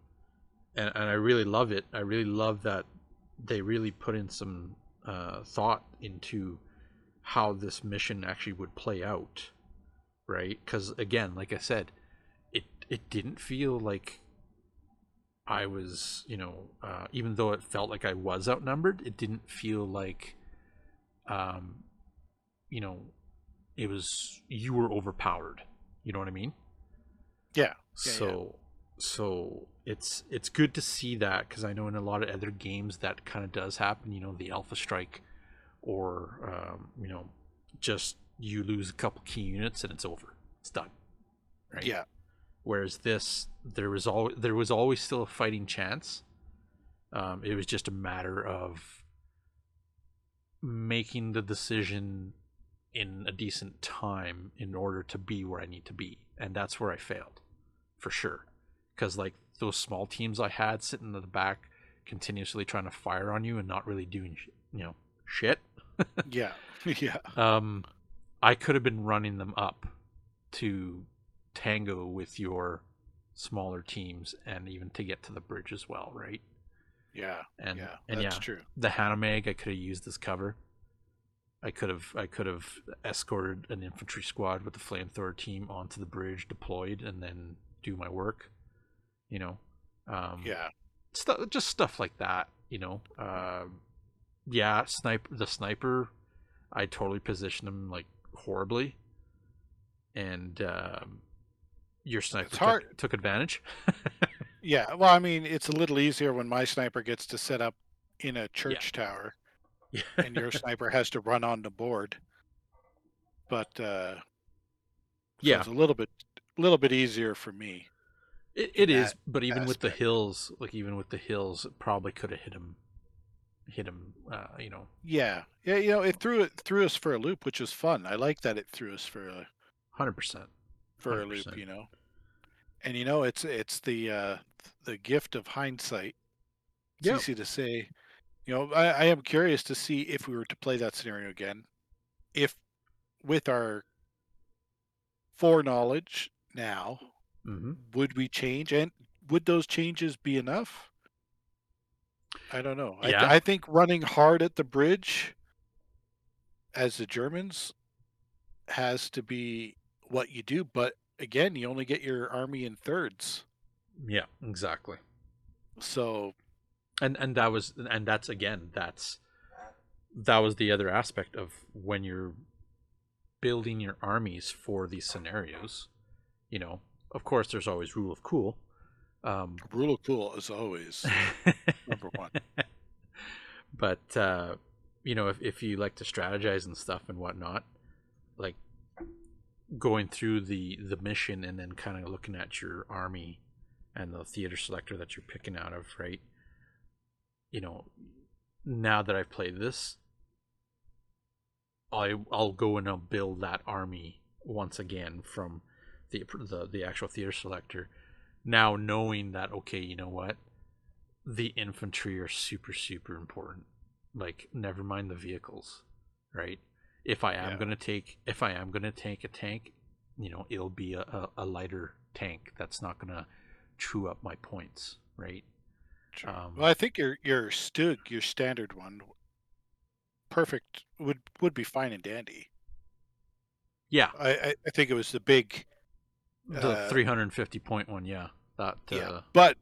and, and I really love it. I really love that they really put in some uh, thought into how this mission actually would play out, right? Because again, like I said, it it didn't feel like I was, you know, uh, even though it felt like I was outnumbered, it didn't feel like, um, you know, it was you were overpowered. You know what I mean? Yeah. Yeah, so so it's it's good to see that because I know in a lot of other games that kind of does happen. You know, the Alpha Strike, or um, you know, just you lose a couple key units and it's over. It's done. Right. Yeah. Whereas this, there was al- there was always still a fighting chance. Um, it was just a matter of making the decision in a decent time in order to be where I need to be, and that's where I failed, for sure. Because like those small teams I had sitting in the back, continuously trying to fire on you and not really doing, sh- you know, shit. Yeah. yeah. Um, I could have been running them up to tango with your smaller teams and even to get to the bridge as well, right? Yeah. And yeah. and that's yeah, true. the Hanomag I could have used as cover. I could have I could have escorted an infantry squad with the flamethrower team onto the bridge, deployed, and then do my work. You know, um, Yeah. stu- just stuff like that. You know, um, yeah, sniper the sniper, I totally positioned him like horribly, and um, your sniper It's took, hard. took advantage. Yeah. Well, I mean, it's a little easier when my sniper gets to set up in a church tower and your sniper has to run on the board. But uh so yeah, it's a little bit a little bit easier for me. It, it is, but even with the hills, like even with the hills, it probably could have hit him, hit him. Uh, you know, Yeah. Yeah, you know, it threw it threw us for a loop, which was fun. I like that it threw us for a hundred percent. for a loop, you know. And you know, it's it's the uh the gift of hindsight. It's Yep. easy to say. You know, I, I am curious to see if we were to play that scenario again, if with our foreknowledge now, Mm-hmm. would we change and would those changes be enough? I don't know. Yeah. I, I think running hard at the bridge as the Germans has to be what you do, but again, you only get your army in thirds. Yeah, exactly. So And and that was and that's again that's that was the other aspect of when you're building your armies for these scenarios. You know, of course, there's always rule of cool. Um, of cool as always. Number one. but uh, you know, if if you like to strategize and stuff and whatnot, like going through the the mission and then kind of looking at your army and the theater selector that you're picking out of, right? You know, now that I've played this, I I'll go and I'll build that army once again from the the the actual theater selector. Now knowing that okay, you know what, the infantry are super super important. Like never mind the vehicles, right? If I am Yeah. gonna take if I am gonna take a tank, you know, it'll be a, a, a lighter tank that's not gonna chew up my points, right? Sure. Um, well, I think your your Stug, your standard one, perfect would would be fine and dandy. Yeah, I, I think it was the big the uh, 350 point one, yeah. That uh, yeah. But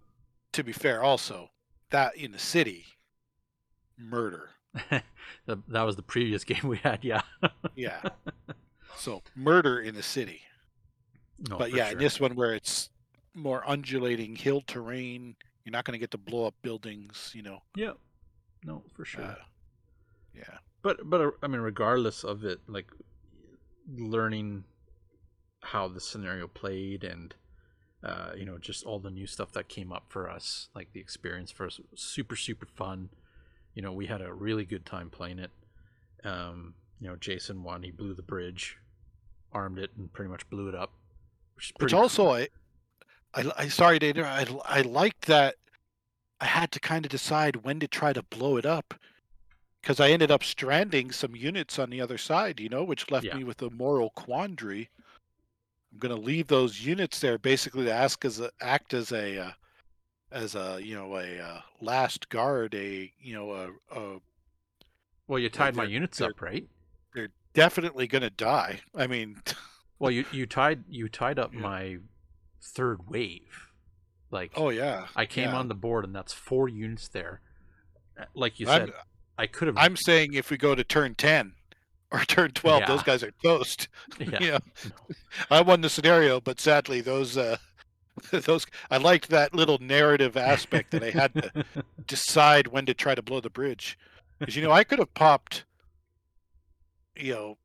to be fair, also that in the city, murder. the, that was the previous game we had, yeah. Yeah. so murder in the city. No, but yeah, sure. in this one where it's more undulating hill terrain. You're not going to get to blow up buildings, you know. Yeah. No, for sure. Uh, yeah. But but uh, I mean, regardless of it, like learning how the scenario played and uh, you know just all the new stuff that came up for us, like the experience for us, super super fun. You know, we had a really good time playing it. Um, you know, Jason won. He blew the bridge, armed it, and pretty much blew it up. Which, Which pretty also, I, I, I sorry interrupt. I, I liked that. I had to kind of decide when to try to blow it up, because I ended up stranding some units on the other side. You know, which left Yeah. me with a moral quandary. I'm going to leave those units there, basically to ask as a, act as a, uh, as a you know a uh, last guard, a you know a, a Well, you tied my units up, right? they're definitely going to die. I mean, Well, you you tied you tied up Yeah. my third wave. Like oh yeah, I came yeah. on the board, and that's four units there. Uh, Like you I'm- said, I could have. I'm saying if we go to turn ten or turn twelve, those guys are toast. yeah. yeah. I won the scenario, but sadly, those uh, those I liked that little narrative aspect that I had to decide when to try to blow the bridge, because you know I could have popped, you know,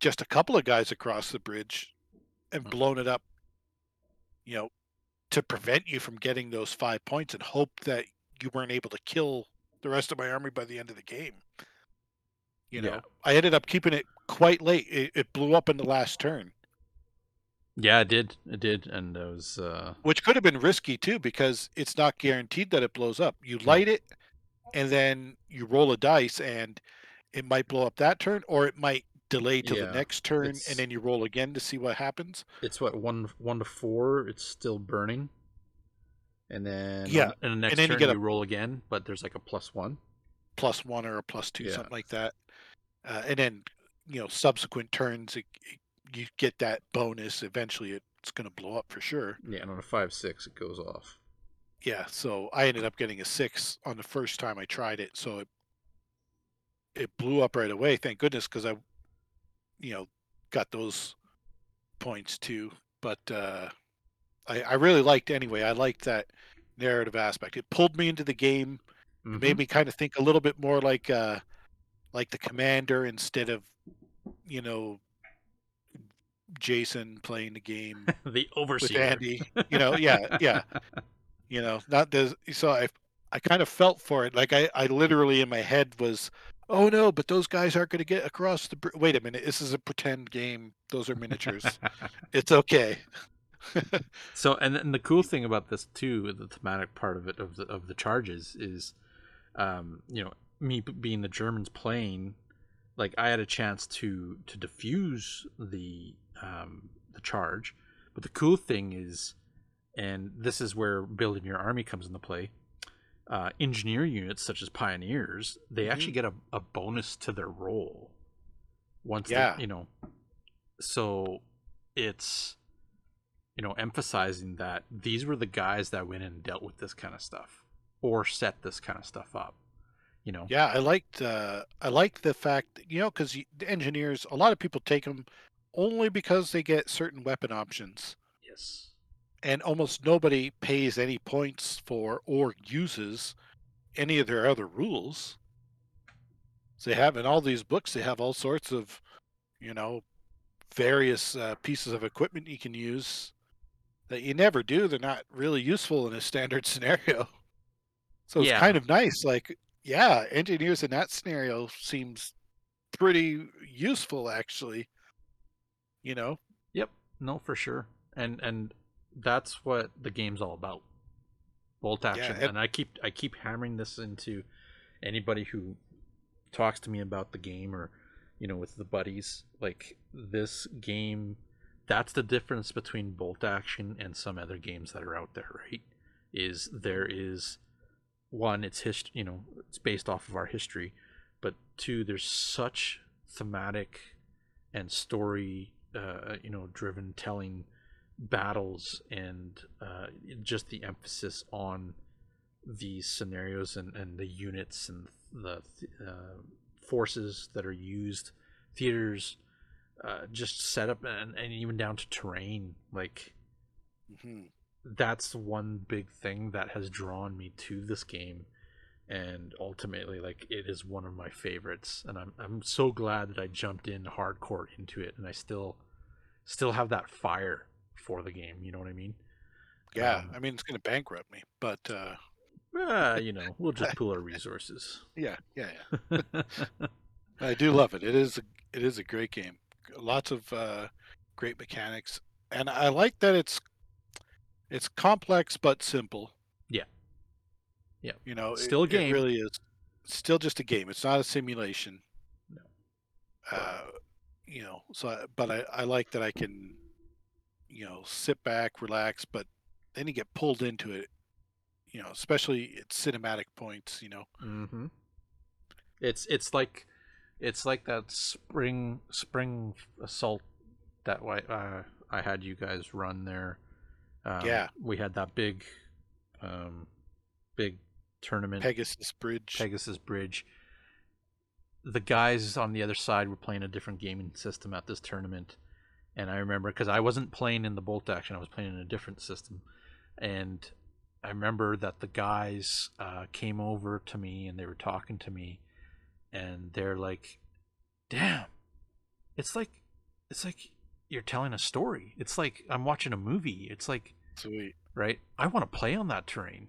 just a couple of guys across the bridge and Mm. blown it up, you know, to prevent you from getting those five points and hope that you weren't able to kill the rest of my army by the end of the game. You know, Yeah. I ended up keeping it quite late. It, it blew up in the last turn. yeah, it did. It did, and it was. Uh, which could have been risky too because it's not guaranteed that it blows up. You light it and then you roll a dice and it might blow up that turn or it might delay till Yeah, the next turn it's- and then you roll again to see what happens. it's what one one to four. It's still burning, and then Yeah, and the next then you turn you, get a- roll again, but there's like a plus one. Plus one or a plus two, Yeah. something like that. Uh, and then, you know, subsequent turns, it, it- you get that bonus. Eventually it's going to blow up for sure. Yeah, and on a five six, it goes off. Yeah. So I ended up getting a six on the first time I tried it. So it, it blew up right away. Thank goodness. Cause I, you know, got those points too. But, uh, I, I really liked anyway. I liked that narrative aspect. It pulled me into the game. Mhm. made me kind of think a little bit more like, uh, like the commander instead of, you know, Jason playing the game the overseer with. Andy. You know, yeah, yeah you know not the so i i kind of felt for it like i i literally in my head was oh no but those guys aren't going to get across the br- wait a minute this is a pretend game those are miniatures it's okay So, and then the cool thing about this too, the thematic part of it of the of the charges is, um, you know, me being the Germans playing, like I had a chance to to diffuse the um, the charge, but the cool thing is, and this is where building your army comes into play. Uh, engineer units such as pioneers, they actually get a, a bonus to their roll once Yeah. they, you know. So it's you know, emphasizing that these were the guys that went in and dealt with this kind of stuff or set this kind of stuff up. You know, yeah i liked uh i liked the fact you know because the engineers a lot of people take them only because they get certain weapon options yes, and almost nobody pays any points for or uses any of their other rules. So they have in all these books, they have all sorts of, you know, various uh, pieces of equipment you can use that you never do. They're not really useful in a standard scenario. So it's Yeah. kind of nice. Like, yeah, engineers in that scenario seems pretty useful, actually. You know, Yep. No, for sure. And and that's what the game's all about. Bolt action. and- and I keep I keep hammering this into anybody who talks to me about the game or you know with the buddies like this game that's the difference between bolt action and some other games that are out there right is there is one it's hist you know it's based off of our history but two there's such thematic and story uh, you know driven telling battles and uh, just the emphasis on these scenarios and, and the units and the uh, forces that are used theaters uh, just set up and, and even down to terrain like Mhm. That's one big thing that has drawn me to this game and ultimately like it is one of my favorites and I'm I'm so glad that I jumped in hardcore into it and I still still have that fire for the game, you know what I mean? Yeah, Um, I mean it's going to bankrupt me, but uh, Uh, you know, we'll just pool our resources. yeah, yeah, yeah. I do love it. It is a, it is a great game. Lots of uh, great mechanics, and I like that it's it's complex but simple. Yeah. Yeah. You know, Still a game. It really is. It's still just a game. It's not a simulation. No. Uh, you know, so I, but I, I like that I can, you know, sit back, relax, but then you get pulled into it. You know, especially at cinematic points. You know. Mm-hmm. It's it's like it's like that spring spring assault that way uh, I had you guys run there. Um, Yeah. we had that big, um, big tournament Pegasus Bridge. Pegasus Bridge. The guys on the other side were playing a different gaming system at this tournament, and I remember because I wasn't playing in the bolt action, I was playing in a different system, and I remember that the guys uh, came over to me and they were talking to me, and they're like, "Damn, it's like, it's like you're telling a story. It's like I'm watching a movie. It's like." Sweet. right? I want to play on that terrain.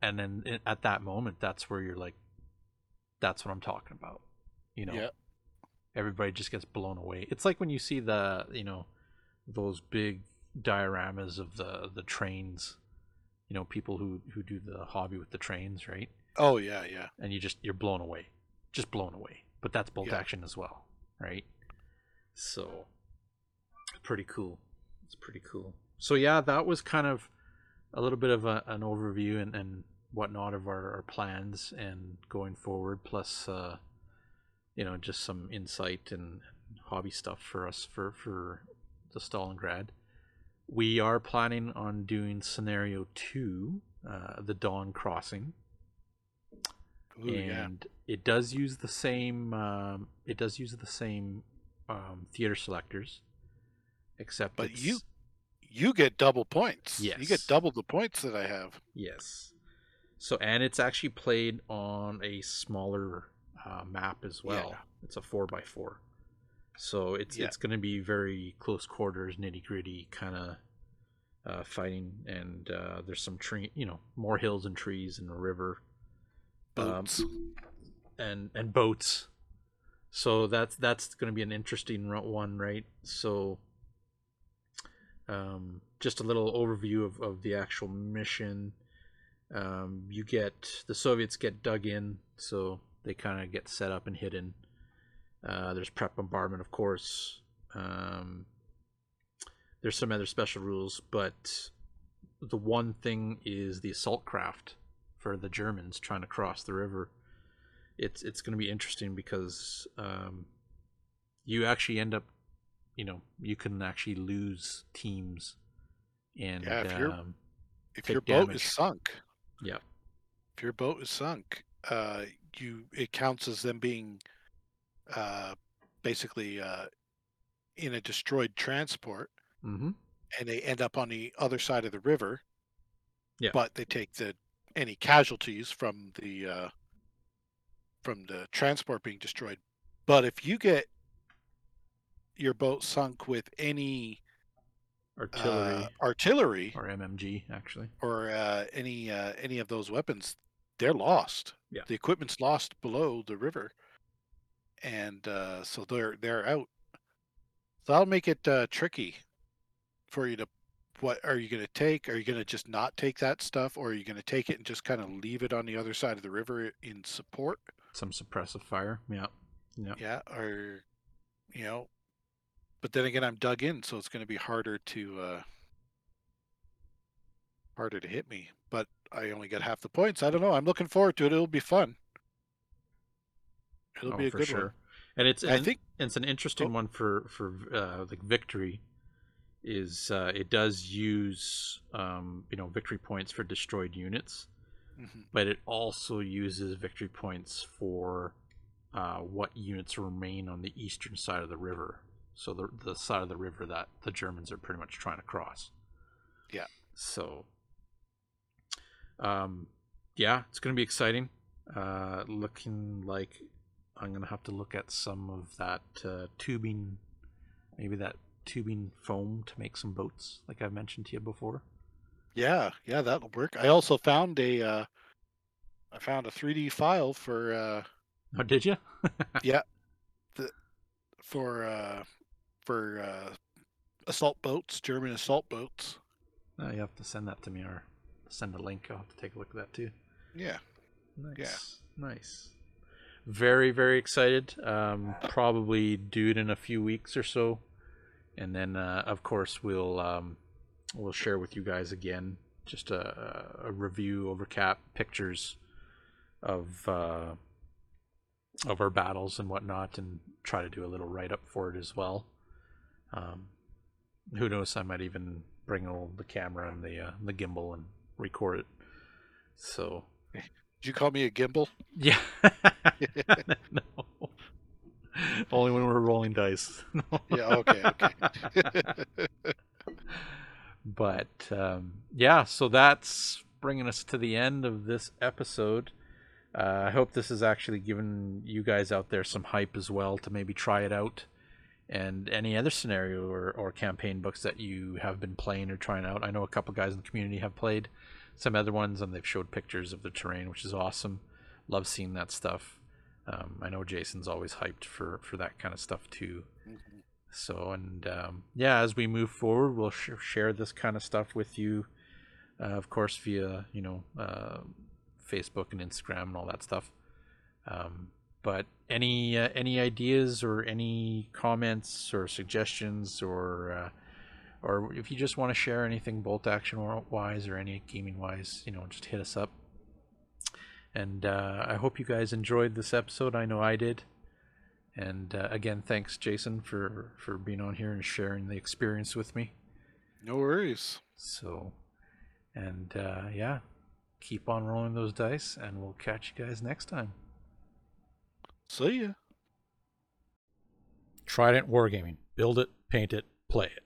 And then at that moment, that's where you're like, that's what I'm talking about. You know, Yeah. everybody just gets blown away. It's like when you see the, you know, those big dioramas of the the trains. You know, people who who do the hobby with the trains, right? Oh yeah, yeah. And you just you're blown away, just blown away. But that's bolt Yeah. action as well, right? So, pretty cool. It's pretty cool. So yeah, that was kind of a little bit of a, an overview and, and whatnot of our, our plans and going forward, plus uh, you know just some insight and hobby stuff for us for for the Stalingrad. We are planning on doing scenario two, uh, the Don Crossing, Ooh, yeah. and it does use the same. Um, it does use the same um, theater selectors, except But it's- you you get double points. Yes. You get double the points that I have. Yes. So and it's actually played on a smaller uh, map as well. Yeah. It's a four by four. So it's Yeah. it's going to be very close quarters, nitty gritty kind of uh, fighting, and uh, there's some tree, you know, more hills and trees and a river, Um, Boats. and and boats. So that's that's going to be an interesting one, right? So, um, just a little overview of, of the actual mission. Um, you get the Soviets get dug in, so they kind of get set up and hidden. Uh, there's prep bombardment, of course. Um, there's some other special rules, but the one thing is the assault craft for the Germans trying to cross the river. It's it's going to be interesting because um, you actually end up, you know, you can actually lose teams, and Yeah, if um, if your boat damage. is sunk, yeah, if your boat is sunk, uh, you it counts as them being uh, basically uh, in a destroyed transport, mm-hmm. and they end up on the other side of the river. Yeah. But they take the any casualties from the uh, from the transport being destroyed. But if you get your boat sunk with any artillery uh, artillery or MMG actually. or uh, any uh, any of those weapons, they're lost. Yeah. The equipment's lost below the river, and uh, so they're they're out. So that'll make it uh, tricky for you to. What are you going to take? Are you going to just not take that stuff, or are you going to take it and just kind of leave it on the other side of the river in support? Some suppressive fire. Yeah, yeah. Yeah, or you know. But then again, I'm dug in, so it's going to be harder to uh, harder to hit me. But I only get half the points. I don't know. I'm looking forward to it. It'll be fun. It'll Oh, be a for good sure. one. And it's I and think it's an interesting Oh. one for for uh, like victory. Is uh, it does use um, you know victory points for destroyed units, mhm, but it also uses victory points for uh, what units remain on the eastern side of the river. So the the side of the river that the Germans are pretty much trying to cross. Yeah. So, um, yeah, it's going to be exciting. Uh, looking like I'm going to have to look at some of that uh, tubing, maybe that tubing foam to make some boats, like I mentioned to you before. Yeah, yeah, that'll work. I also found a uh, I found a 3D file for uh, Oh, did you? Yeah, the, for uh, for uh, assault boats, German assault boats. Oh, you have to send that to me or send a link. I'll have to take a look at that too. Yeah, Nice. Nice. Very, very excited. Um, probably do it in a few weeks or so, and then uh, of course we'll um, we'll share with you guys again just a, a review over cap pictures of uh, of our battles and whatnot, and try to do a little write up for it as well. Um, who knows? I might even bring all the camera and the uh, the gimbal and record it. So did you call me a gimbal? yeah. no. Only when we're rolling dice. Yeah, okay, okay. but um, yeah, so that's bringing us to the end of this episode. Uh, I hope this has actually given you guys out there some hype as well to maybe try it out. And any other scenario or, or campaign books that you have been playing or trying out. I know a couple guys in the community have played some other ones and they've showed pictures of the terrain, which is awesome. Love seeing that stuff. Um, I know Jason's always hyped for, for that kind of stuff too. So, and um, yeah, as we move forward, we'll sh- share this kind of stuff with you, uh, of course, via you know uh, Facebook and Instagram and all that stuff. Um, but any uh, any ideas or any comments or suggestions or uh, or if you just want to share anything bolt action wise or any gaming wise, you know, just hit us up. And uh, I hope you guys enjoyed this episode. I know I did. And uh, again, thanks, Jason, for for being on here and sharing the experience with me. no worries. So, and uh, yeah, keep on rolling those dice, and we'll catch you guys next time. See ya. Trident Wargaming. Build it, paint it, play it.